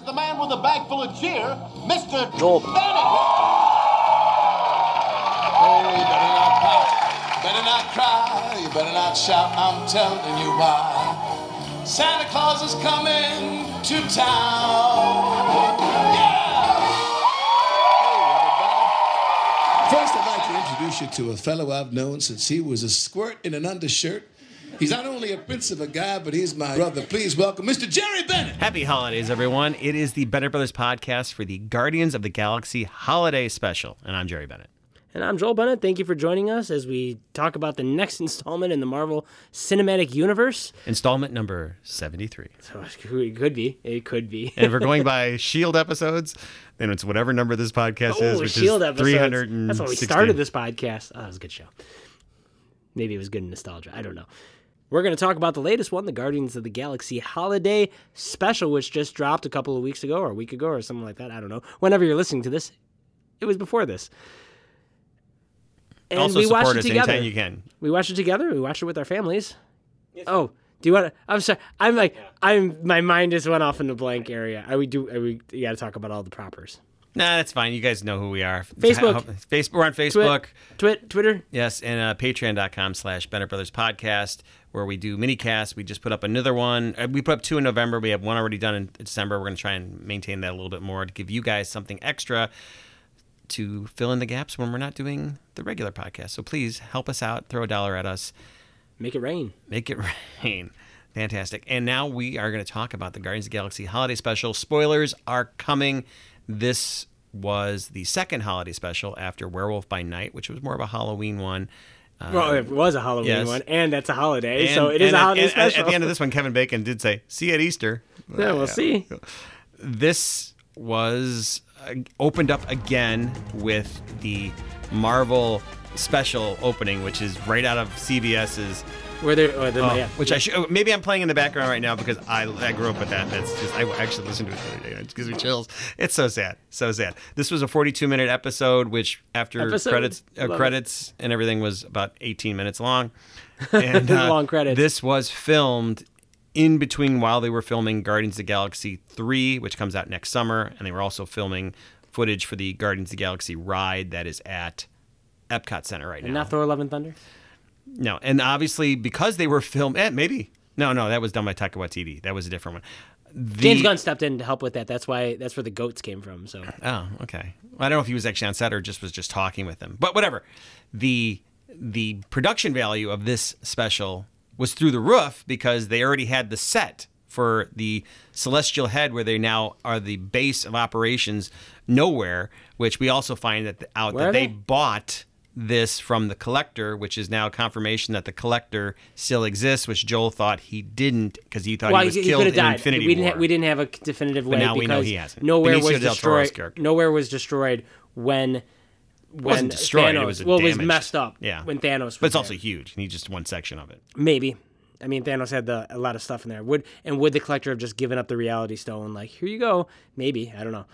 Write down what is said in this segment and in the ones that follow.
Here's the man with a bag full of cheer, Mr. Joel. Bennett. Hey, you better not pout, better not cry, you better not shout, I'm telling you why. Santa Claus is coming to town. Yeah! First, I'd like to introduce you to a fellow I've known since he was a squirt in an undershirt. He's not only a prince of a guy, but he's my brother. Please welcome Mr. Jerry Bennett. Happy holidays, everyone. It is the Bennett Brothers podcast for the Guardians of the Galaxy holiday special. And I'm Jerry Bennett. And I'm Joel Bennett. Thank you for joining us as we talk about the next installment in the Marvel Cinematic Universe. Installment number 73. So it could be. It could be. And if we're going by Shield episodes, then it's whatever number this podcast is, oh, which Shield is episodes. 360. That's when we started this podcast. Oh, that was a good show. Maybe it was good nostalgia. I don't know. We're going to talk about the latest one, the Guardians of the Galaxy Holiday Special, which just dropped a couple of weeks ago or a week ago or something like that. I don't know. Whenever you're listening to this, it was before this. And also we watched support it us together. anytime you can. We watched it together. We watched it with our families. oh, do you want to? I'm sorry. I'm like I'm. My mind just went off in the blank area. I we do. I, we you got to talk about all the propers. Nah, that's fine. You guys know who we are. Facebook. Facebook. We're on Facebook. Twit, Twitter. Yes, and uh, patreon.com slash Bennett Brothers Podcast, where we do mini casts. We just put up another one. Uh, We put up two in November. We have one already done in December. We're going to try and maintain that a little bit more to give you guys something extra to fill in the gaps when we're not doing the regular podcast. So please help us out. Throw a dollar at us. Make it rain. Make it rain. Fantastic. And now we are going to talk about the Guardians of the Galaxy holiday special. Spoilers are coming. This was the second holiday special after Werewolf by Night, which was more of a Halloween one. Uh, Well, it was a Halloween yes. one, and that's a holiday, and- so it is a holiday and- special. At the end of this one, Kevin Bacon did say, "See you at Easter." yeah, we'll see. This was uh, opened up again with the Marvel special opening, which is right out of CBS's. Where they, or the, Oh, yeah, which I should maybe I'm playing in the background right now because I I grew up with that. That's just I actually listened to it the other day. and It gives me chills. It's so sad, so sad. This was a 42 minute episode, which after Episode? credits uh, Love it. credits and everything was about 18 minutes long. And uh, Long credits. This was filmed in between while they were filming Guardians of the Galaxy 3, which comes out next summer, and they were also filming footage for the Guardians of the Galaxy ride that is at Epcot Center right and now. not Thor: Love and Thunder. No, and obviously because they were filmed, eh, maybe no, no, that was done by Taika Waititi. That was a different one. The, James Gunn stepped in to help with that. That's why. That's where the goats came from. So Oh, okay. I don't know if he was actually on set or just was just talking with them, but whatever. The the production value of this special was through the roof because they already had the set for the Celestial Head, where they now are the base of operations Knowhere. Which we also find that out Where that they they? bought this from the collector, which is now confirmation that the collector still exists, which Joel thought he didn't because he thought well, he was he, killed have in died. Infinity we didn't. War. Ha- we didn't have a definitive way now we know because he hasn't. nowhere Benicio was destroyed. character. Knowhere was destroyed when. When wasn't destroyed. Thanos, it was well, it was messed up. Yeah, when Thanos. Was but it's there. also huge. He just one section of it. Maybe. I mean, Thanos had the, a lot of stuff in there. Would and would the collector have just given up the Reality Stone? Like, here you go. Maybe I don't know.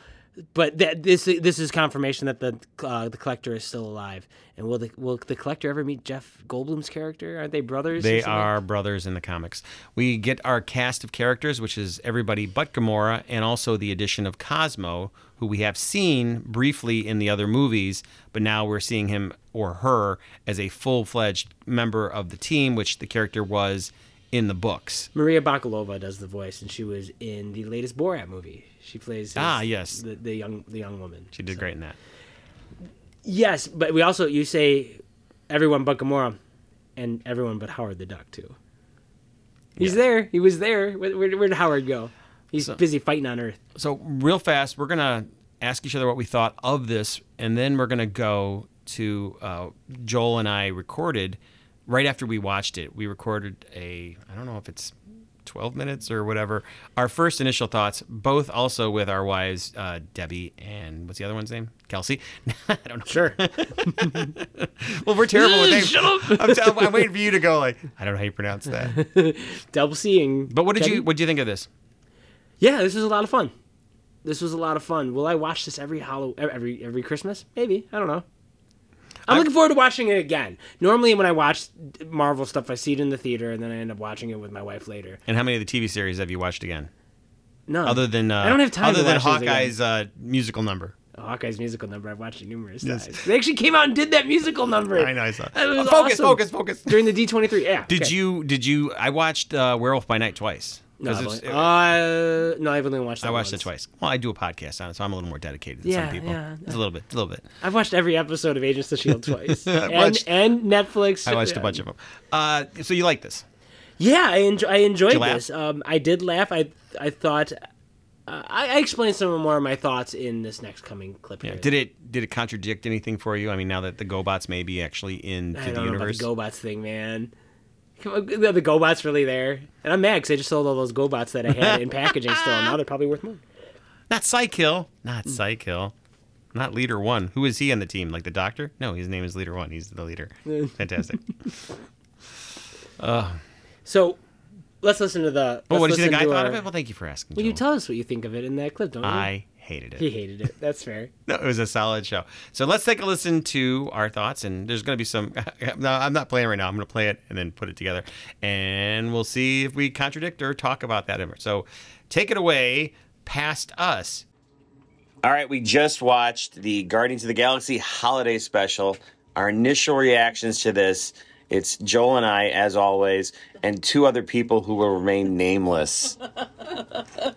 But that, this this is confirmation that the uh, the collector is still alive. And will the will the collector ever meet Jeff Goldblum's character? Aren't they brothers? They are brothers in the comics. We get our cast of characters, which is everybody but Gamora, and also the addition of Cosmo, who we have seen briefly in the other movies, but now we're seeing him or her as a full fledged member of the team, which the character was in the books. Maria Bakalova does the voice, and she was in the latest Borat movie. She plays his- Ah, yes. the, the young the young woman. She did great in that. Yes, but we also you say everyone but Gamora, and everyone but Howard the Duck too. He's Yeah. there. He was there. Where, where, where'd Howard go? He's So- busy fighting on Earth. So, real fast, we're going to ask each other what we thought of this, and then we're going to go to uh, Joel and I recorded right after we watched it. We recorded a, I don't know if it's 12 minutes or whatever, our first initial thoughts, both also with our wives, uh, Debbie and what's the other one's name? Kelsey? I don't know. Sure. Well, we're terrible with names. Shut up. I'm, t- I'm waiting for you to go like, I don't know how you pronounce that. Double seeing. But what did Debbie? you, what did you think of this? Yeah, this was a lot of fun. This was a lot of fun. Will I watch this every Hollow every every Christmas? Maybe. I don't know. I'm looking forward to watching it again. Normally, when I watch Marvel stuff, I see it in the theater, and then I end up watching it with my wife later. And how many of the TV series have you watched again? No. Other than uh, I don't have time Other than. Hawkeye's uh, musical number. Hawkeye's musical number. I've watched it numerous Yes. times. They actually came out and did that musical number. I know. I saw. Focus, awesome. focus, focus. During the D twenty three. Yeah. Did okay. you? Did you? I watched uh, Werewolf by Night twice. No, I've only, uh, no, I've only watched. That I watched once. it twice. Well, I do a podcast on it, so I'm a little more dedicated than Yeah, some people. yeah. It's a little bit, a little bit. I've watched every episode of Agents of Shield twice, and, watched- and Netflix. I watched a bunch of them. Uh, so you like this? Yeah, I, enjoy, I enjoyed this. Um, I did laugh. I I thought uh, I, I explained some more of my thoughts in this next coming clip. Yeah. here. Did it? Did it contradict anything for you? I mean, now that the GoBots may be actually into the universe. the GoBots thing, man. The GoBots really there, and I'm mad because I just sold all those GoBots that I had in packaging still, and now they're probably worth more. Not Cy-Kill. Not Hmm. Cy-Kill. Not Leader One. Who is he on the team? Like the Doctor? No, his name is Leader One. He's the leader. Fantastic. So let's listen to the. Well, what did you think I thought our- of it? Well, thank you for asking. Well, you tell us what you think of it in that clip, don't you? I hated it. He hated it. That's fair. No, it was a solid show. So let's take a listen to our thoughts, and there's going to be some. No, I'm not playing right now. I'm going to play it and then put it together, and we'll see if we contradict or talk about that. Ever. So, take it away, past us. All right, we just watched the Guardians of the Galaxy holiday special. Our initial reactions to this it's Joel and I, as always, and two other people who will remain nameless.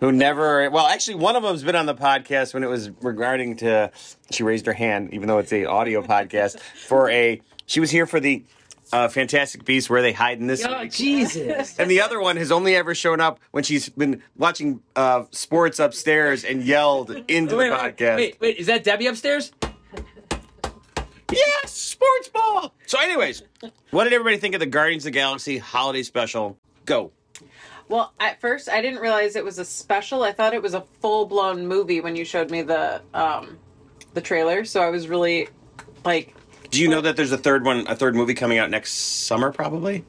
who never, well, actually, one of them's been on the podcast when it was regarding to, she raised her hand, even though it's a audio podcast, for a, she was here for the uh, Fantastic Beasts where they hide in this. Oh Jesus! And the other one has only ever shown up when she's been watching uh, sports upstairs and yelled into the podcast. wait, wait, is that Debbie upstairs? Yes, sports ball. So, anyways, what did everybody think of the Guardians of the Galaxy holiday special? Go. Well, at first I didn't realize it was a special. I thought it was a full blown movie when you showed me the um the trailer. So I was really like Do you know that there's a third one, a third movie coming out next summer, probably?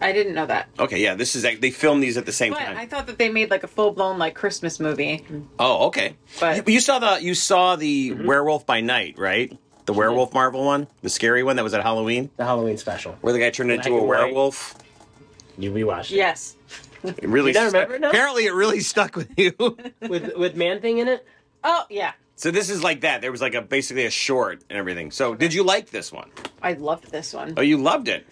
I didn't know that. Okay, yeah, this is they filmed these at the same But time. I thought that they made like a full blown like Christmas movie. oh, okay. But- you, you saw the you saw the Werewolf by Night, right? The Werewolf Marvel one, the scary one that was at Halloween, The Halloween special. where the guy turned into a and white. werewolf. You rewatched it Yes. It really, You don't stuck- remember it now? apparently, it really stuck with you. with with man thing in it. Oh yeah. so this is like that. There was like a basically a short and everything. So did you like this one? I loved this one. Oh, you loved it.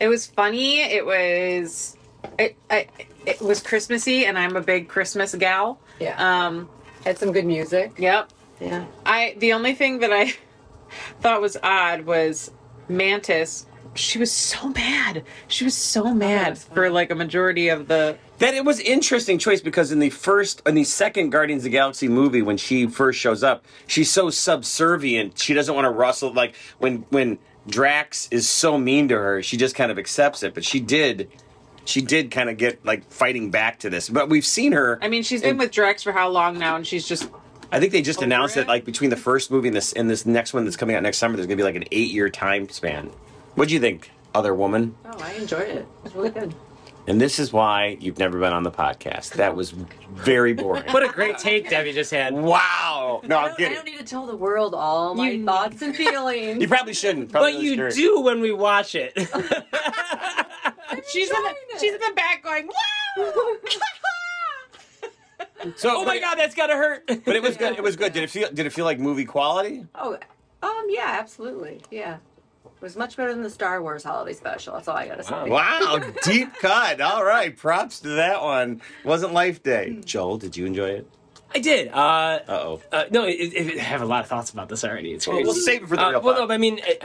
It was funny. It was it I, it was Christmassy and I'm a big Christmas gal. Yeah. Um Had some good music. yep. Yeah. I the only thing that I thought was odd was Mantis. She was so mad. She was so mad for like a majority of the. That it was interesting choice because in the first, in the second Guardians of the Galaxy movie, when she first shows up, she's so subservient. She doesn't want to rustle. Like when when Drax is so mean to her, she just kind of accepts it. But she did, she did kind of get like fighting back to this. But we've seen her. I mean, she's been with Drax for how long now, and she's just. I think they just oh, announced it? that like between the first movie and this and this next one that's coming out next summer, there's gonna be like an eight year time span. What do you think, other woman? Oh, I enjoyed it. It was really good. And this is why you've never been on the podcast. That was very boring. What a great take Debbie just had. Wow! No, I I'm don't, I kidding. don't need to tell the world all my You- thoughts and feelings. You probably shouldn't. Probably But really you scary. do when we watch it. She's in the, she's in the back going, wow! So, oh my god, that's gotta hurt. But it was good. It was good. Did it feel? Did it feel like movie quality? oh, um, yeah, absolutely. Yeah. It was much better than the Star Wars holiday special. That's all I gotta say. Wow, deep cut. All right, props to that one. Wasn't Life Day. Joel, did you enjoy it? I did. Uh, Uh oh. uh, no, it, it, I have a lot of thoughts about this already. It's Well, crazy. we'll save it for the Uh, real well, pod. no, I mean, it,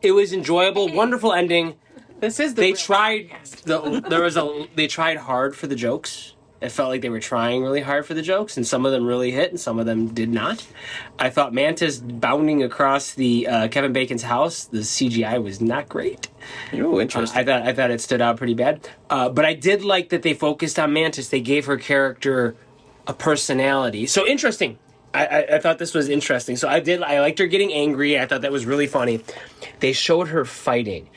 it was enjoyable, wonderful ending. This is the. They real tried. The, there was a. They tried hard for the jokes. It felt like they were trying really hard for the jokes, and some of them really hit, and some of them did not. I thought Mantis bounding across the uh, Kevin Bacon's house, the CGI was not great. Uh, interesting. I thought I thought it stood out pretty bad. Uh, but I did like that they focused on Mantis. They gave her character a personality. So interesting. I, I, I thought this was interesting. So I did. I liked her getting angry. I thought that was really funny. They showed her fighting.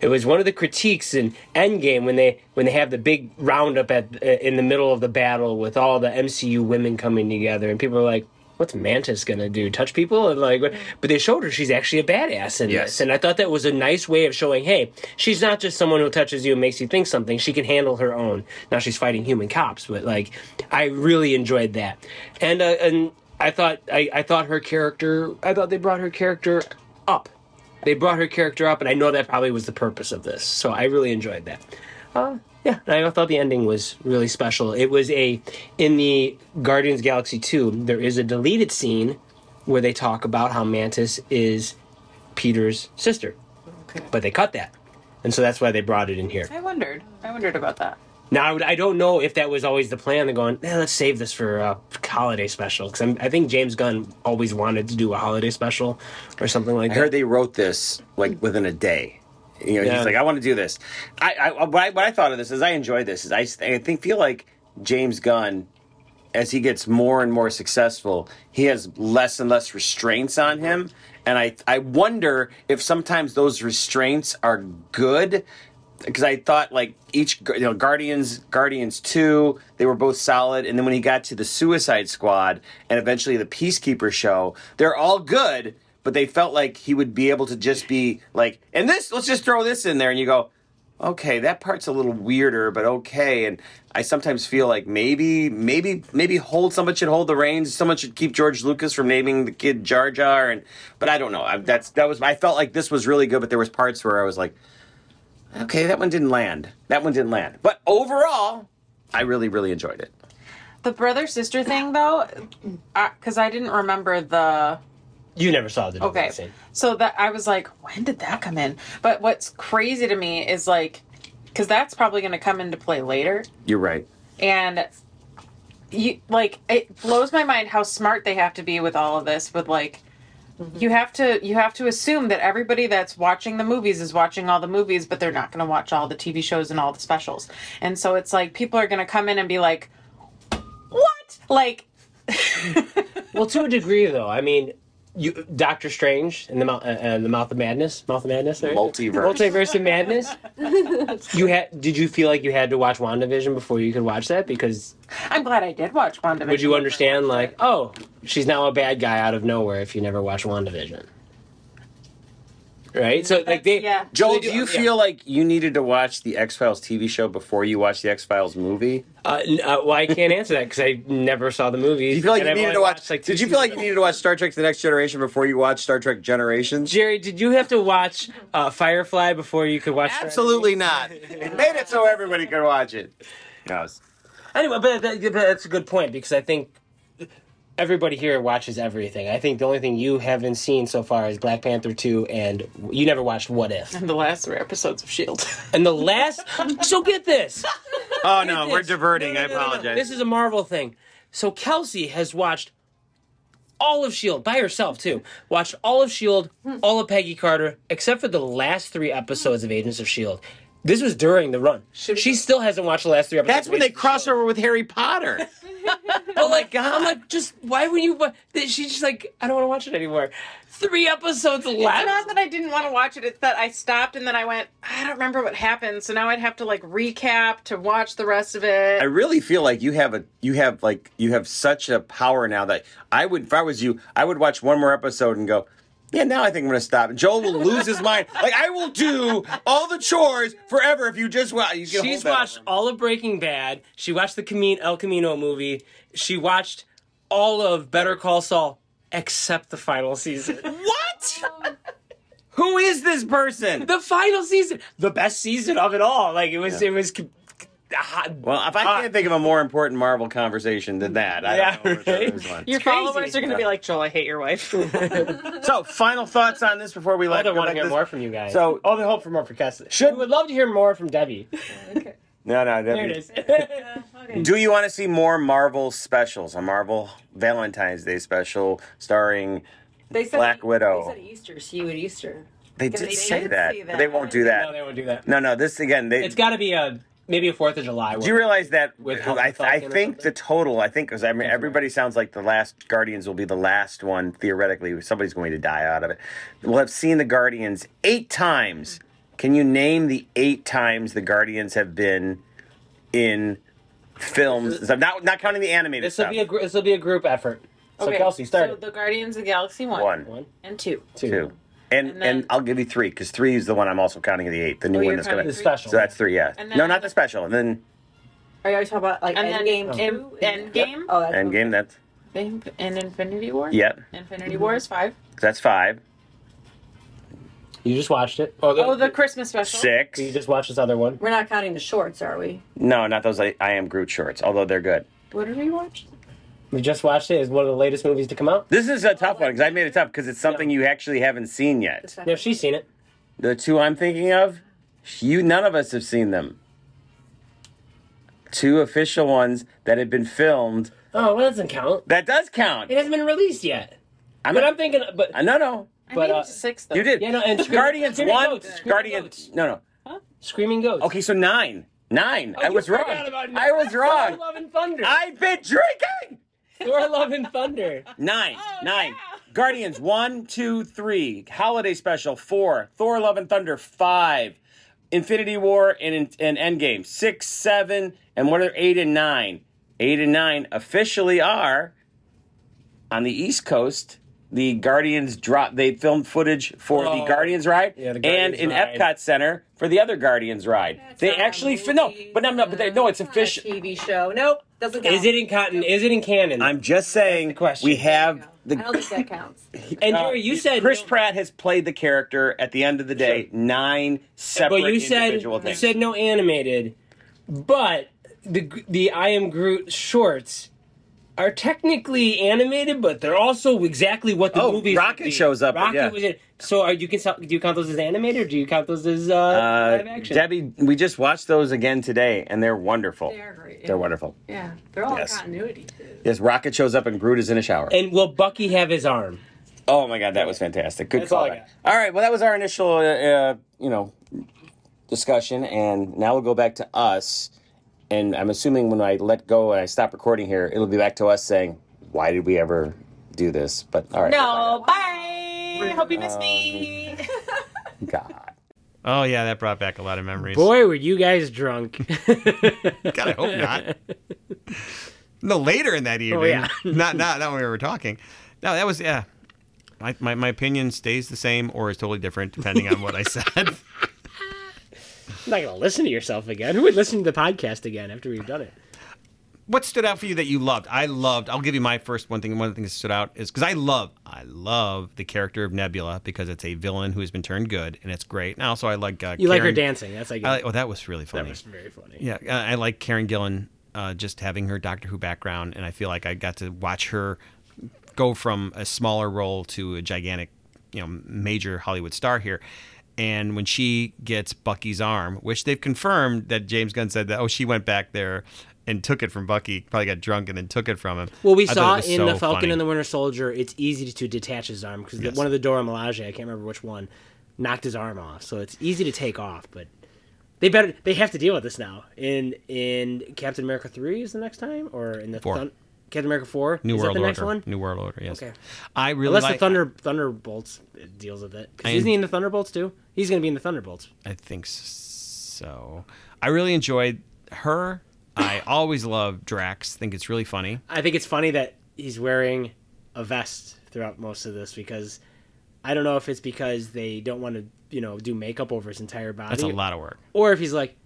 It was one of the critiques in Endgame when they when they have the big roundup at uh, in the middle of the battle with all the MCU women coming together, and people are like, what's Mantis gonna do? Touch people? And like, but they showed her she's actually a badass in Yes. this, and I thought that was a nice way of showing, hey, she's not just someone who touches you and makes you think something. She can handle her own. Now she's fighting human cops, but like, I really enjoyed that, and uh, and I thought I, I thought her character, I thought they brought her character up. They brought her character up, and I know that probably was the purpose of this. So I really enjoyed that. Uh, yeah, I thought the ending was really special. It was a in the Guardians Galaxy 2, there is a deleted scene where they talk about how Mantis is Peter's sister. But they cut that. And so that's why they brought it in here. I wondered. I wondered about that. Now, I, would, I don't know if that was always the plan. They're going, eh, let's save this for a holiday special. Because I think James Gunn always wanted to do a holiday special or something like I that. heard they wrote this like within a day. You know, Yeah. he's like, I want to do this. I, I what, I what I thought of this is I enjoyed this. Is I, I think feel like James Gunn, as he gets more and more successful, he has less and less restraints on him, and I I wonder if sometimes those restraints are good. Because I thought like each you know Guardians Guardians two they were both solid and then when he got to the Suicide Squad and eventually the Peacekeeper show they're all good but they felt like he would be able to just be like, and this, let's just throw this in there, and you go, okay, that part's a little weirder, but okay. And I sometimes feel like maybe, maybe, maybe hold someone should hold the reins. Someone should keep George Lucas from naming the kid Jar Jar, and but I don't know. I, that's that was I felt like this was really good, but there was parts where I was like, okay, that one didn't land. That one didn't land. But overall, I really, really enjoyed it. The brother sister thing, though, because I didn't remember the you never saw the Okay. scene. So that I was like, when did that come in? But what's crazy to me is like, because that's probably going to come into play later, You're right. and you like it blows my mind how smart they have to be with all of this. With like, you have to you have to assume that everybody that's watching the movies is watching all the movies, but they're not going to watch all the TV shows and all the specials. And so it's like people are going to come in and be like, what? Like, Well, to a degree, though. I mean, you Doctor Strange and the mouth, uh, uh, the mouth of madness, mouth of madness, there. Multiverse. multiverse of madness. you had? Did you feel like you had to watch WandaVision before you could watch that? Because I'm glad I did watch WandaVision. would you understand, like, oh, she's now a bad guy out of nowhere if you never watch WandaVision? Right. So, like, they. yeah. Joel, they do you yeah. feel like you needed to watch the X Files TV show before you watched the X Files movie? Uh, uh, well, I can't answer that because I never saw the movie. Do you feel like you needed to watch? like, two did you feel like you seasons. needed to watch Star Trek: The Next Generation before you watched Star Trek Generations? Jerry, did you have to watch uh, Firefly before you could watch? Absolutely not. It made it so everybody could watch it. No, it's- Anyway, but, that, but that's a good point because I think everybody here watches everything. I think the only thing you haven't seen so far is Black Panther 2 and you never watched What If. And the last three episodes of Shield. And the last So get this. oh no, Get we're diverting. No, I no, no, no. apologize. This is a Marvel thing. So Kelsey has watched all of Shield by herself too. Watched all of Shield, hmm. all of Peggy Carter, except for the last three episodes of Agents of Shield. This was during the run. She still hasn't watched the last three episodes. That's when they Agents cross over with Harry Potter. But like, I'm like, just why would you? wa- that She's just like, I don't want to watch it anymore. Three episodes It's left. not that I didn't want to watch it. It's that I stopped and then I went. I don't remember what happened. So now I'd have to like recap to watch the rest of it. I really feel like you have a you have like you have such a power now that I would if I was you I would watch one more episode and go yeah now I think I'm gonna stop Joel will lose his mind like I will do all the chores forever if you just watch you She's watched all of Breaking Bad. She watched the Camino, El Camino movie. She watched all of Better Call Saul except the final season. what who is this person the final season, the best season of it all. Like it was, it was. Hot- well if I can't think of a more important Marvel conversation than that I Yeah, don't know right? Your crazy. followers are going to be like, Joel, I hate your wife. so final thoughts on this before we I let don't go want to back hear this- more from you guys. So- all the hope for more for Kessler. Should- we would love to hear more from Debbie. no no There Debbie. it is. Do you want to see more Marvel specials? A Marvel Valentine's Day special starring They said Black Widow. They said Easter. See you at Easter. They They did say did that, say but they that. won't do that. no, they won't do that. No, no. This again. They, It's got to be a maybe a Fourth of July. do you realize that? With Hulk I, I think the total. I think because I mean everybody sounds like the last Guardians will be the last one theoretically. Somebody's going to die out of it. We'll have seen the Guardians eight times. Can you name the eight times the Guardians have been in films? I'm not not counting the animated This will be a gr- this will be a group effort. So Kelsey, start So the Guardians of the Galaxy one, One, One, and two. two. two, and And and, I'll give you three because three is the one I'm also counting the eight, the new Oh, one you're that's counting gonna. The special. So that's three, yeah. And no, not the special. And then Are you talking about like And then Endgame in- two? Endgame? Oh, that's Endgame. That's In, in Infinity War. Yep. Infinity War is five. That's five, You just watched it. Oh, the, Oh, the Christmas special. six. you just watched this other one. We're not counting the shorts, are we? No, not those. I, I am Groot shorts, although they're good. What did we watch? We just watched it. It's one of the latest movies to come out. This is a tough one because I made it tough because it's something you actually haven't seen yet. No, she's seen it. The two I'm thinking of, you none of us have seen them. Two official ones that have been filmed. Oh, well, that doesn't count. That does count. It hasn't been released yet. I'm But not, I'm thinking, but uh, no, no. I But, made uh, it to six though. You did. Yeah, no, and Scream- Guardians Screaming one. Goats, Screaming Guardians. Goats. No, no. Screaming Goats. Okay, so nine. Nine. Oh, I you was wrong. I was wrong. Love and Thunder. I've been drinking. Thor, Love and Thunder. Nine. Oh, nine. Guardians one, two, three. Holiday special four. Thor: Love and Thunder five. Infinity War and and Endgame six, seven, and what are eight and nine? Eight and nine officially are on the East Coast. The Guardians drop. They filmed footage for the Oh. Guardians ride Yeah, the and Guardians in ride. Epcot Center for the other Guardians ride. they actually fi- no, but no, no, but they, no, it's a official. TV show. Nope, doesn't count. Is it in cotton? Is it in canon? I'm just saying question. we have the I the don't think that counts. and uh, Jerry, you said Chris Pratt has played the character. At the end of the day, nine separate but you said individual you things. said no animated, but the the I am Groot shorts are technically animated, but they're also exactly what the Oh, movie. Rocket shows up, Rocket yeah. was in. So are you can do you count those as animated, or do you count those as uh, uh, live action? Debbie, we just watched those again today, and they're wonderful. They're great. They're wonderful. Yeah, they're all Yes. continuity. Too. Yes, Rocket shows up and Groot is in a shower. and will Bucky have his arm? Oh my God, that was fantastic. Good That's all call. I got. All right, well, that was our initial, uh, uh, you know, discussion, and now we'll go back to us. And I'm assuming when I let go and I stop recording here, it'll be back to us saying, "Why did we ever do this?" But all right. No, bye. Hope you miss me. Um, God. Oh yeah, that brought back a lot of memories. Boy, were you guys drunk. God, I hope not. no, later in that evening. Oh, yeah. not not not when we were talking. No, that was yeah. My, my my opinion stays the same or is totally different depending on what I said. I'm not gonna listen to yourself again. Who would listen to the podcast again after we've done it? what stood out for you that you loved? I loved. I'll give you my first one thing. One of the things that stood out is because I love, I love the character of Nebula because it's a villain who has been turned good, and it's great. And also, I like uh, You like her dancing. That's like, I oh, that was really funny. that was very funny. Yeah, uh, I like Karen Gillan uh, just having her Doctor Who background, and I feel like I got to watch her go from a smaller role to a gigantic, you know, major Hollywood star here. And when she gets Bucky's arm, which they've confirmed that James Gunn said that, oh, she went back there and took it from Bucky, probably got drunk and then took it from him. Well, we I saw in so the Falcon funny. and the Winter Soldier, it's easy to detach his arm because Yes. one of the Dora Milaje, I can't remember which one, knocked his arm off. So it's easy to take off, but they better they have to deal with this now. In in Captain America three is the next time, or in the Four. Thun- Captain America four New is World that the Order. next one? New World Order. Yes. Okay. I really Unless like. the Thunder Thunderbolts deals with it. 'Cause I- isn't he in the Thunderbolts too? He's going to be in the Thunderbolts. I think so. I really enjoyed her. I always love Drax. Think it's really funny. I think it's funny that he's wearing a vest throughout most of this because I don't know if it's because they don't want to, you know, do makeup over his entire body. That's a lot of work. Or if he's like,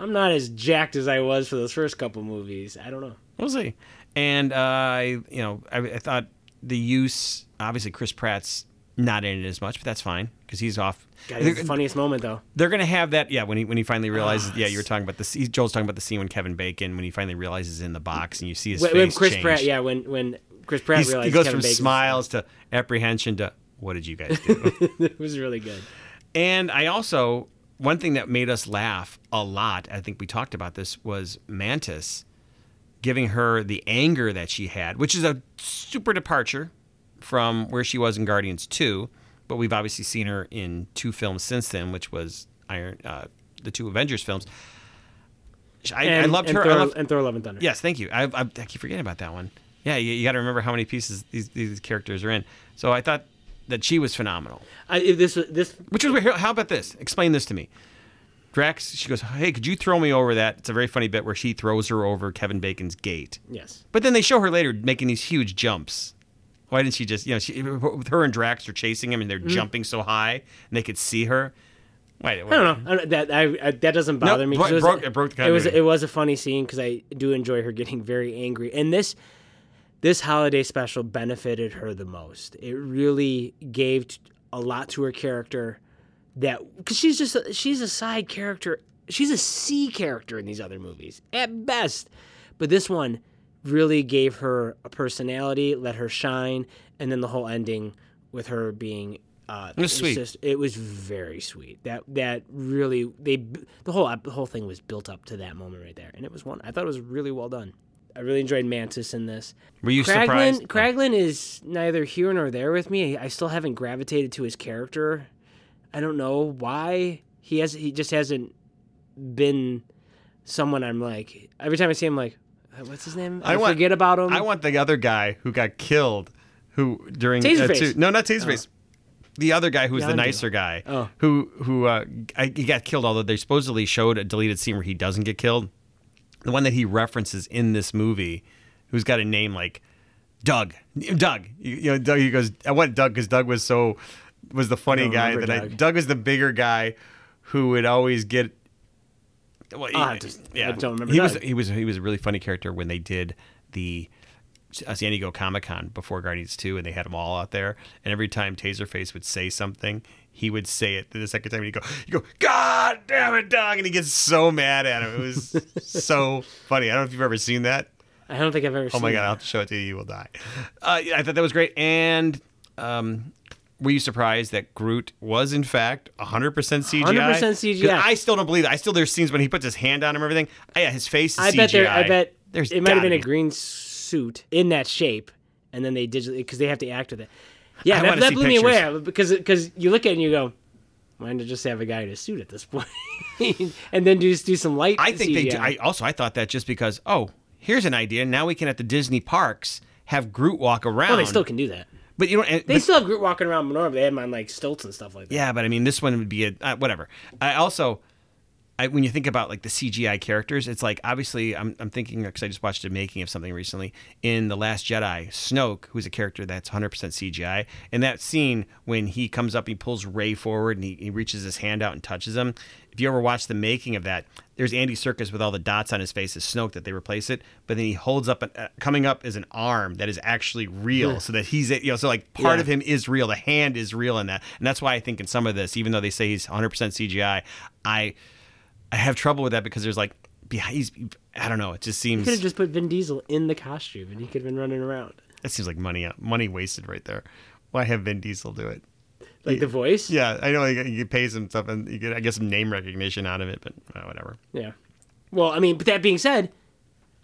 I'm not as jacked as I was for those first couple movies. I don't know. We'll see. And uh, I, you know, I, I thought the use. Obviously, Chris Pratt's not in it as much, but that's fine because he's off. God, it's the funniest moment though. They're gonna have that, yeah. When he when he finally realizes, Ah, yeah, you were talking about the scene- Joel's talking about the scene when Kevin Bacon when he finally realizes in the box and you see his When, face when Chris. Pratt, yeah, when when Chris Pratt He's- realized he goes Kevin from Bacon's- smiles to apprehension to what did you guys do? it was really good. And I also one thing that made us laugh a lot, I think we talked about this, was Mantis giving her the anger that she had, which is a super departure from where she was in Guardians 2, but we've obviously seen her in two films since then, which was Iron uh, the two Avengers films. I, I loved and her. Thor, I loved, and Thor: Love and Thunder. Yes, thank you. I, I, I keep forgetting about that one. Yeah, you, you got to remember how many pieces these, these characters are in. So I thought that she was phenomenal. I, this this Which was. How about this? Explain this to me. Drax, she goes, "Hey, could you throw me over that?" It's a very funny bit where she throws her over Kevin Bacon's gate. yes. But then they show her later making these huge jumps. Why didn't she just, you know, she, with her and Drax are chasing him and they're Mm-hmm. jumping so high and they could see her. Wait, I don't know. I don't, that I, I that doesn't bother me. bro- it, was, broke- it broke the it was it was a funny scene because I do enjoy her getting very angry, and this this holiday special benefited her the most. It really gave t- a lot to her character that because she's just a, she's a side character. She's a C character in these other movies at best, but this one really gave her a personality, let her shine, and then the whole ending with her being. Uh, It was sweet. just- it was very sweet. That that really they the whole the whole thing was built up to that moment right there, and it was one. I thought it was really well done. I really enjoyed Mantis in this. Were you Kraglin, surprised? Kraglin is neither here nor there with me. I still haven't gravitated to his character. I don't know why he has. He just hasn't been someone I'm like. Every time I see him, like, "Uh, what's his name? I, want- forget about him. I want the other guy who got killed, who during Taserface. two- no, not Taserface. The other guy who was the nicer guy, Oh. who who uh, I, he got killed. Although they supposedly showed a deleted scene where he doesn't get killed. The one that he references in this movie, who's got a name like Doug. Doug. You, you know, Doug. He goes, I want Doug because Doug was so was the funny guy that I. Doug. Doug was the bigger guy who would always get. Well, he- have to- yeah, I don't remember He was he was he was a really funny character when they did the uh, San Diego Comic Con before Guardians 2 and they had them all out there and every time Taserface would say something he would say it the second time he'd go you go god damn it Doug!" and he gets so mad at him it was so funny I don't know if you've ever seen that I don't think I've ever. oh my god that. I'll have to show it to you you will die uh, yeah, I thought that was great and um were you surprised that Groot was in fact 100% CGI? 100% 'Cause CGI. I still don't believe it. I still there's scenes when he puts his hand on him and everything. Oh, yeah, his face is I CGI. bet there. I bet There's it might have been a green suit in that shape, and then they digitally because they have to act with it. Yeah, I that, that blew me away because because you look at it and you go, why not just have a guy in a suit at this point, and then just do some light. I think they. Do- I also I thought that just because oh here's an idea now we can at the Disney parks have Groot walk around. well, they still can do that. But you know, They but- still have Groot walking around Menorah. but They had him on like stilts and stuff like that. yeah, but I mean this one would be a uh, whatever. I also. I, when you think about like the CGI characters, it's like obviously I'm, I'm thinking because I just watched a making of something recently in the Last Jedi. Snoke, who's a character that's 100% CGI, and that scene when he comes up, he pulls Rey forward and he, he reaches his hand out and touches him. If you ever watch the making of that, there's Andy Serkis with all the dots on his face as Snoke that they replace it, but then he holds up, an, uh, coming up is an arm that is actually real, so that he's you know so like part Yeah. of him is real, the hand is real in that, and that's why I think in some of this, even though they say he's 100% CGI, I I have trouble with that because there's like behind he's I don't know, it just You seems could have just put Vin Diesel in the costume, and he could have been running around that seems like money money wasted right there. Why have Vin Diesel do it? Like the voice. Yeah, I know you, you pay some stuff and you get I guess some name recognition out of it, but uh, whatever. Yeah. Well, I mean, but that being said,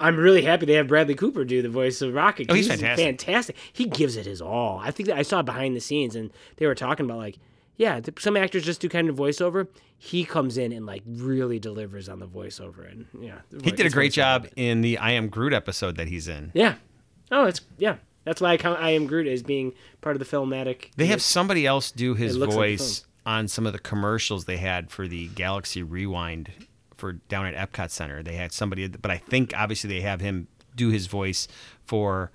I'm really happy they have Bradley Cooper do the voice of Rocket. Oh, he's fantastic. Fantastic. He gives it his all. I think that I saw behind the scenes, and they were talking about like, yeah, some actors just do kind of voiceover. He comes in and like really delivers on the voiceover, and yeah, He did a great job in the I Am Groot episode that he's in. Yeah. Oh, it's yeah. That's why I count I am Groot as being part of the filmatic. They have somebody else do his looks like voice on some of the commercials they had for the Galaxy Rewind for down at Epcot Center. They had somebody, but I think obviously they have him do his voice for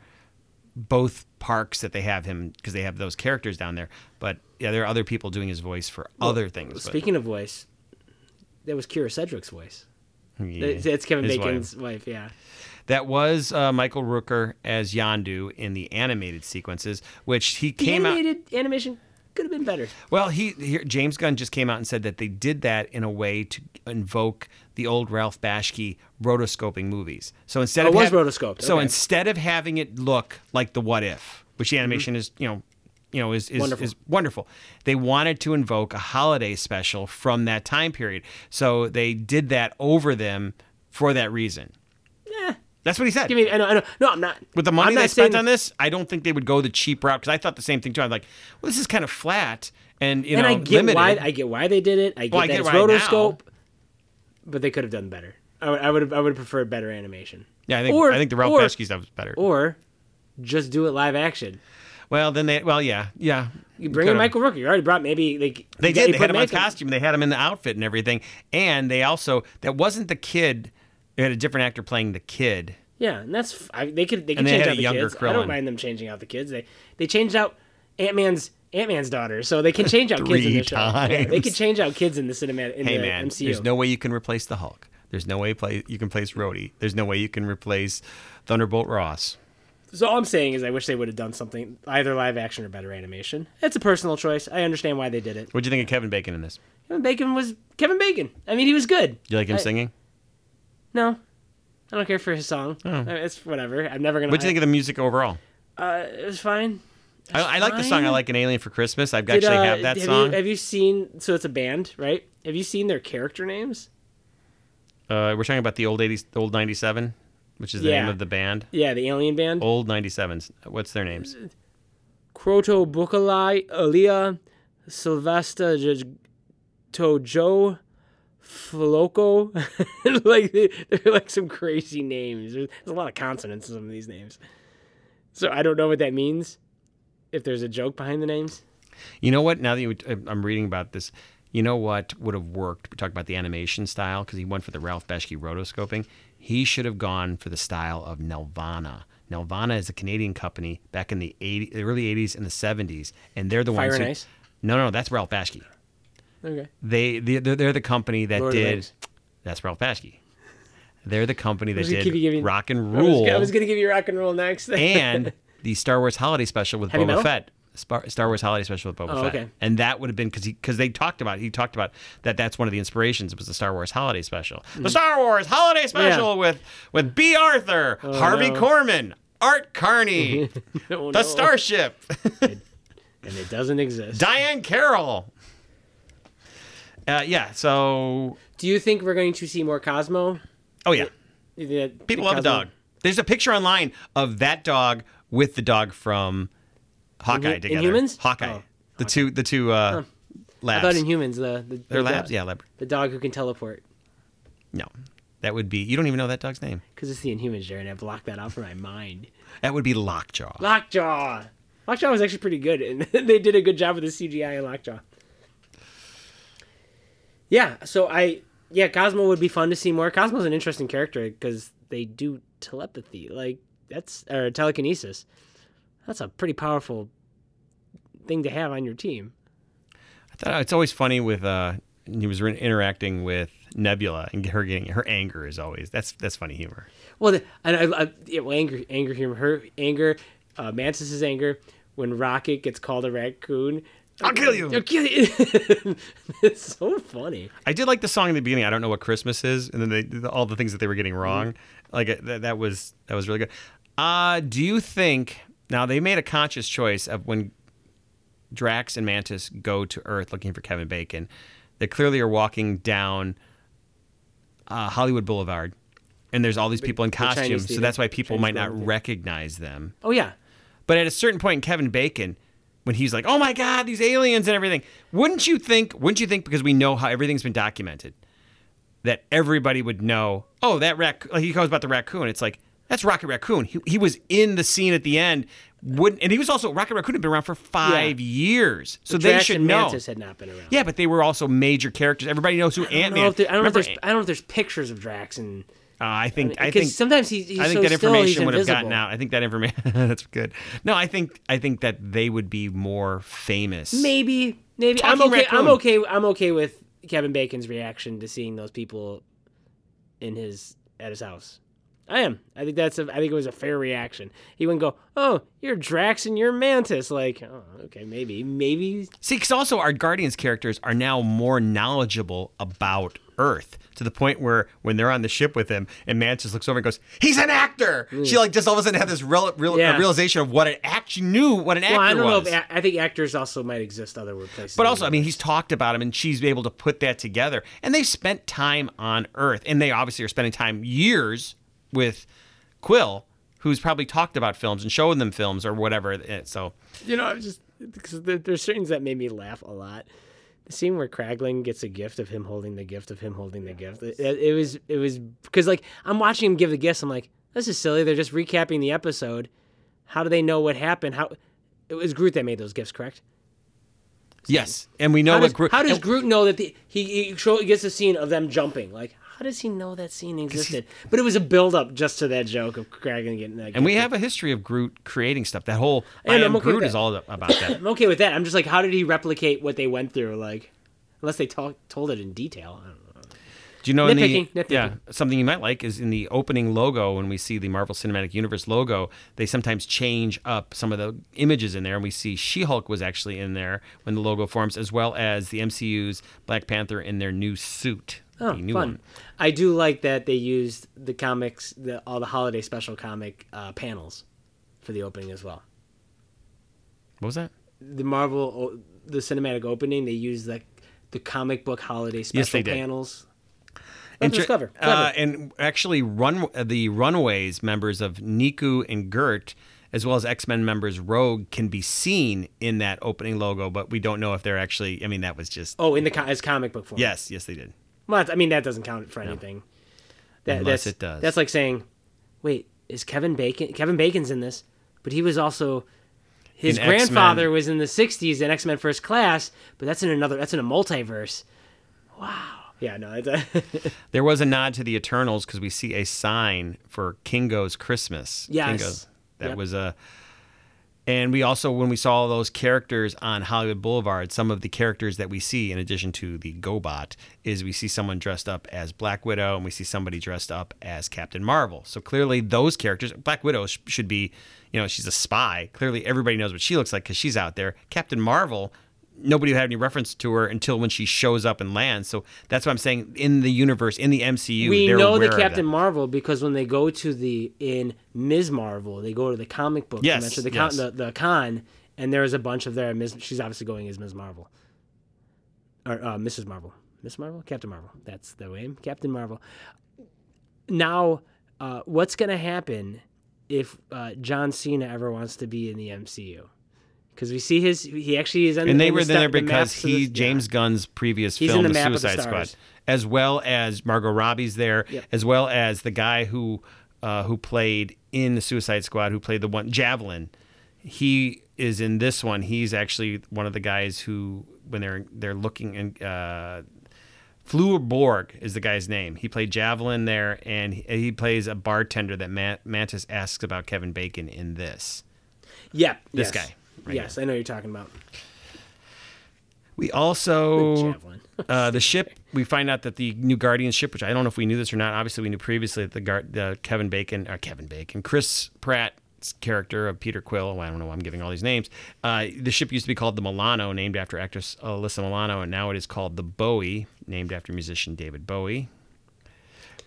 both parks that they have him because they have those characters down there. But yeah, there are other people doing his voice for other things. but- Speaking of voice, that was Kyra Sedgwick's voice. Yeah, That's- That's Kevin his wife. Bacon's wife. Yeah. That was uh, Michael Rooker as Yondu in the animated sequences, which he The came out. animation could have been better. Well, he here, James Gunn just came out and said that they did that in a way to invoke the old Ralph Bakshi rotoscoping movies. So instead Oh, of it was hav- rotoscoped, So okay. instead of having it look like the What If, which the animation is, you know, you know, is is Wonderful. is wonderful. They wanted to invoke a holiday special from that time period, so they did that over them for that reason. Yeah. That's what he said. Give me. I know. I know. No, I'm not. With the money I'm they spent on this, I don't think they would go the cheap route because I thought the same thing too. I'm like, well, this is kind of flat and you and know I get limited. why I get why they did it. I get Well, I that get why now. rotoscope, but they could have done better. I would. I would have. I would have preferred better animation. yeah, I think or- I think the Ralph or- stuff was better. Or just do it live action. well, then they well, yeah, yeah. You bring in Michael Rooker. You already brought maybe like They did. They put had him in costume. They had him in the outfit and everything. And they also that wasn't the kid. They had a different actor playing the kid. Yeah, and that's I, they could they could And they change had out a the younger kids. I don't mind them changing out the kids. They they changed out Ant Man's Ant Man's daughter, so they can change out kids in the show. Yeah, they can change out kids in the cinematic in hey the man, MCU. there's no way you can replace the Hulk. There's no way play you can replace Rhodey. There's no way you can replace Thunderbolt Ross. So all I'm saying is I wish they would have done something either live action or better animation. It's a personal choice. I understand why they did it. What do you think of Kevin Bacon in this? Kevin Bacon was Kevin Bacon. I mean, he was good. You like him I- singing? No, I don't care for his song. I mean, It's whatever. I'm never gonna. What do you think of the music overall? Uh, it was fine. I, I like the song. I like an alien for Christmas. I Did, actually uh, have that have song. You, have you seen? So it's a band, right? Have you seen their character names? uh, we're talking about the old '80s, the old '97, which is the name of the band. Yeah, the Alien Band. Old '97s. What's their names? Kroto Bukalai, Aaliyah, Sylvester Tojo, Floco. like they- they're like some crazy names. There's, there's a lot of consonants in some of these names. So I don't know what that means. If there's a joke behind the names. You know what? Now that you, uh, I'm reading about this, you know what would have worked? We talked about the animation style because he went for the Ralph Bakshi rotoscoping. He should have gone for the style of Nelvana. Nelvana is a Canadian company back in the 80, early 80s and the 70s, and they're the Fire ones and who. Ice? No, no, that's Ralph Bakshi. Okay. They, they they're, they're the company that Lord did. That's Ralph Bakshi. They're the company that was gonna keep you did giving- Rock and I was, Roll I was gonna give you rock and roll next. and the Star Wars Holiday Special with Heavy Boba Metal? Fett. Star, Wars Holiday Special with Boba Oh, Fett, okay. and that would have been because because they talked about he talked about that that's one of the inspirations was the Star Wars Holiday Special, the mm. Star Wars Holiday Special with with Bea Arthur, oh, Harvey no. Korman, Art Carney, Oh, the no. Starship, and it doesn't exist. Diahann Carroll. Uh, yeah, so Do you think we're going to see more Cosmo? oh yeah, think that- people love the Cosmo- dog. There's a picture online of that dog with the dog from Hawkeye In- together. Inhumans? Hawkeye. Oh, the two the two uh, I labs. thought in humans the, the They're the labs, yeah, lab. The dog who can teleport. No, that would be. You don't even know that dog's name. Because it's the Inhumans, Jared. I blocked that out from my mind. That would be Lockjaw. Lockjaw. Lockjaw was actually pretty good, and they did a good job with the CGI in Lockjaw. Yeah, so I yeah, Cosmo would be fun to see more. Cosmo's an interesting character because they do telepathy, like that's or telekinesis. That's a pretty powerful thing to have on your team. I thought it's always funny with uh, he was re- interacting with Nebula and her getting her anger is always that's that's funny humor. Well, the, and I, I yeah, well, anger, anger, humor, her anger, uh, Mantis's anger when Rocket gets called a raccoon. I'll kill you. I'll kill you. it's so funny. I did like the song in the beginning. I don't know what Christmas is, and then they the, all the things that they were getting wrong. Like uh, that, that was that was really good. Uh, do you think now they made a conscious choice of when Drax and Mantis go to Earth looking for Kevin Bacon? They clearly are walking down uh, Hollywood Boulevard, and there's all these people in Chinese costumes. So theater. that's why people Chinese might not theater. recognize them. Oh yeah, But at a certain point Kevin Bacon, when he's like, "Oh my God, these aliens and everything," wouldn't you think? Wouldn't you think because we know how everything's been documented, that everybody would know? Oh, that rac. Like he goes about the raccoon. It's like that's Rocket Raccoon. He, he was in the scene at the end. Wouldn't and he was also Rocket Raccoon had been around for five years, so they Drax should and know. Mantis had not been around. Yeah, but they were also major characters. Everybody knows who I Ant don't know Man. if there, I don't know if there's I don't know if there's pictures of Drax and Uh, I think I because think sometimes he's, he's I think so that still, information would have invisible. gotten out. I think that information that's good. No, I think I think that they would be more famous. Maybe, maybe I'm okay. I'm okay. I'm okay with Kevin Bacon's reaction to seeing those people in his at his house. I am. I think that's. A, I think it was a fair reaction. He wouldn't go, "Oh, you're Drax and you're Mantis." Like, oh, okay, maybe, maybe. See, because also our Guardians characters are now more knowledgeable about Earth to the point where when they're on the ship with him and Mantis looks over and goes, "He's an actor." Mm. She like just all of a sudden had this real, real Yeah. realization of what an act. She knew what an actor Well, I don't know. was. If, a- I think actors also might exist other places. But also, I mean, he's talked about him, and she's able to put that together. And they've spent time on Earth, and they obviously are spending time years with Quill, who's probably talked about films and showing them films or whatever. So You know, I'm just because there, there's certain that made me laugh a lot. The scene where Kraglin gets a gift of him holding the gift of him holding the gift. It, it was it was because like I'm watching him give the gifts. I'm like, this is silly. They're just recapping the episode. How do they know what happened? How it was Groot that made those gifts, correct? yes, and we know How what does, Groot. how does Groot know that the, he he, gets a scene of them jumping? Like, does he know that scene existed? But it was a build up just to that joke of Kragan getting that. And we have a history of Groot creating stuff. That whole I And am I'm okay Groot is all about that. I'm okay with that. I'm just like, how did he replicate what they went through? Like, unless they talk, told it in detail. I don't know. Do you know in the Nitpicking, nitpicking. yeah something you might like is in the opening logo when we see the Marvel Cinematic Universe logo, they sometimes change up some of the images in there, and we see She-Hulk was actually in there when the logo forms, as well as the MCU's Black Panther in their new suit, Oh, fun. one. I do like that they used the comics, the, all the holiday special comic uh, panels for the opening as well. What was that? The Marvel, the cinematic opening, they used the the comic book holiday special Yes, they did. panels. That was Inter- clever. Uh, and actually, run the Runaways members of Nico and Gert, as well as X Men members Rogue, can be seen in that opening logo, but we don't know if they're actually. I mean, that was just. oh, in the co- as comic book form. Yes, yes, they did. Well, that's- I mean that doesn't count for anything. That, Unless that's, it does. That's like saying, wait, is Kevin Bacon? Kevin Bacon's in this, but he was also his In X-Men. grandfather was in the '60s in X Men First Class, but that's in another. That's in a multiverse. Wow. Yeah. No. There was a nod to the Eternals because we see a sign for Kingo's Christmas. Yes. Kingo's. That Yep. was a. And we also, when we saw those characters on Hollywood Boulevard, some of the characters that we see, in addition to the GoBot, is we see someone dressed up as Black Widow and we see somebody dressed up as Captain Marvel. So clearly, those characters, Black Widow sh- should be, you know, she's a spy. Clearly, everybody knows what she looks like because she's out there. Captain Marvel, nobody had any reference to her until when she shows up and lands. So that's what I'm saying. In the universe, in the MCU, we know the Captain. Marvel because when they go to the in Ms. Marvel, they go to the comic book Yes, convention, the con, yes. the, the con, and there's a bunch of there. Ms. She's obviously going as Ms. Marvel or uh, Mrs. Marvel, Miss Marvel, Captain Marvel. That's the name, Captain Marvel. Now, uh, what's gonna happen if uh, John Cena ever wants to be in the MCU? Because we see his, he actually is in. and they were the there the because he the- James. Gunn's previous He's film, the The Map of the Suicide Squad, as well as Margot Robbie's there, Yep. as well as the guy who uh, who played in the Suicide Squad, who played the one Javelin. He is in this one. He's actually one of the guys who, when they're they're looking and. Uh, Flula Borg is the guy's name. He played Javelin there, and he, he plays a bartender that Ma- Mantis asks about Kevin Bacon in this. Yep. This yes. guy, right yes, I know you're talking about. We also Javelin. uh, the ship. We find out that the new Guardian ship, which I don't know if we knew this or not. Obviously, we knew previously that the, Gar- the Kevin Bacon or Kevin Bacon, Chris Pratt's character of Peter Quill. Well, I don't know. why I'm giving all these names. Uh, the ship used to be called the Milano, named after actress Alyssa Milano, and now it is called the Bowie, named after musician David Bowie.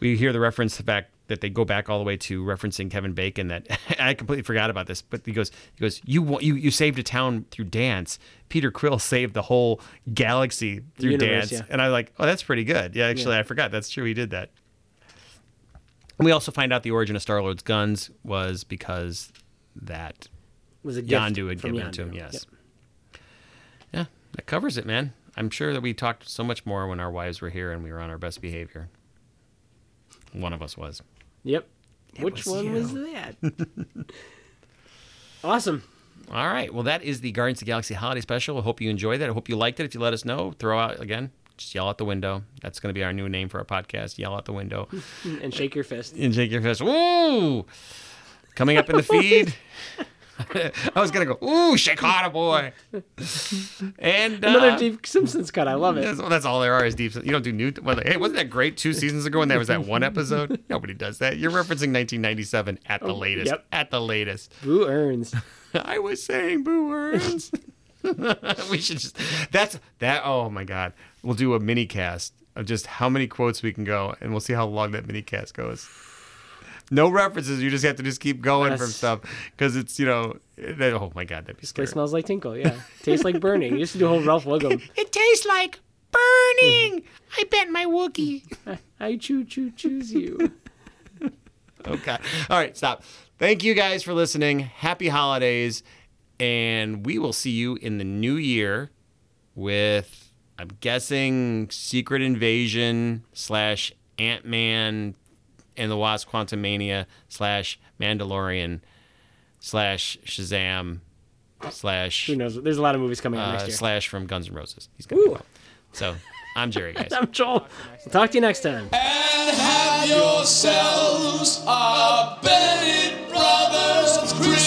We hear the reference to the fact that they go back all the way to referencing Kevin Bacon. That I completely forgot about this, but he goes, he goes, you you you saved a town through dance. Peter Quill saved the whole galaxy through Universe, dance, yeah. and I was like, oh, that's pretty good. Yeah, actually, I forgot. That's true. He did that. And We also find out the origin of Star Lord's guns was because that was a Yondu had given it to him. Yes. Yep. Yeah, that covers it, man. I'm sure that we talked so much more when our wives were here and we were on our best behavior. One of us was. Yep. Which was one you. was that? awesome. All right. Well, that is the Guardians of the Galaxy holiday special. I hope you enjoyed that. I hope you liked it. If you let us know, throw out again. Just yell out the window. That's going to be our new name for our podcast. Yell out the window And shake your fist. and shake your fist. Ooh! Coming up in the feed. I was going to go, ooh, harder, boy. And uh, Another Deep Simpsons cut. I love it. That's, well, that's all there are is deep. You don't do new. Well, hey, wasn't that great two seasons ago when there was that one episode? Nobody does that. You're referencing 1997 at the latest. yep. At the latest. Boo-urns. I was saying Boo-urns. we should just. That's that. Oh my God. We'll do a mini cast of just how many quotes we can go, and we'll see how long that mini cast goes. No references. You just have to just keep going from stuff because it's you know. That, oh my God, that'd be It smells like tinkle. Yeah. Tastes like burning. You used to do a whole Ralph Wiggum. It tastes like burning. I bet my Wookie. I choo choo choose you. Okay. All right, stop. Thank you guys for listening. Happy holidays. And we will see you in the new year with, I'm guessing, Secret Invasion slash Ant Man and the was Quantumania slash Mandalorian slash Shazam slash who knows? There's a lot of movies coming out uh, next year. Slash from Guns N' Roses. He's gonna come. So I'm Jerry, guys. I'm Joel. We'll talk to you next time. And have yourselves a Bennett Brothers Christmas.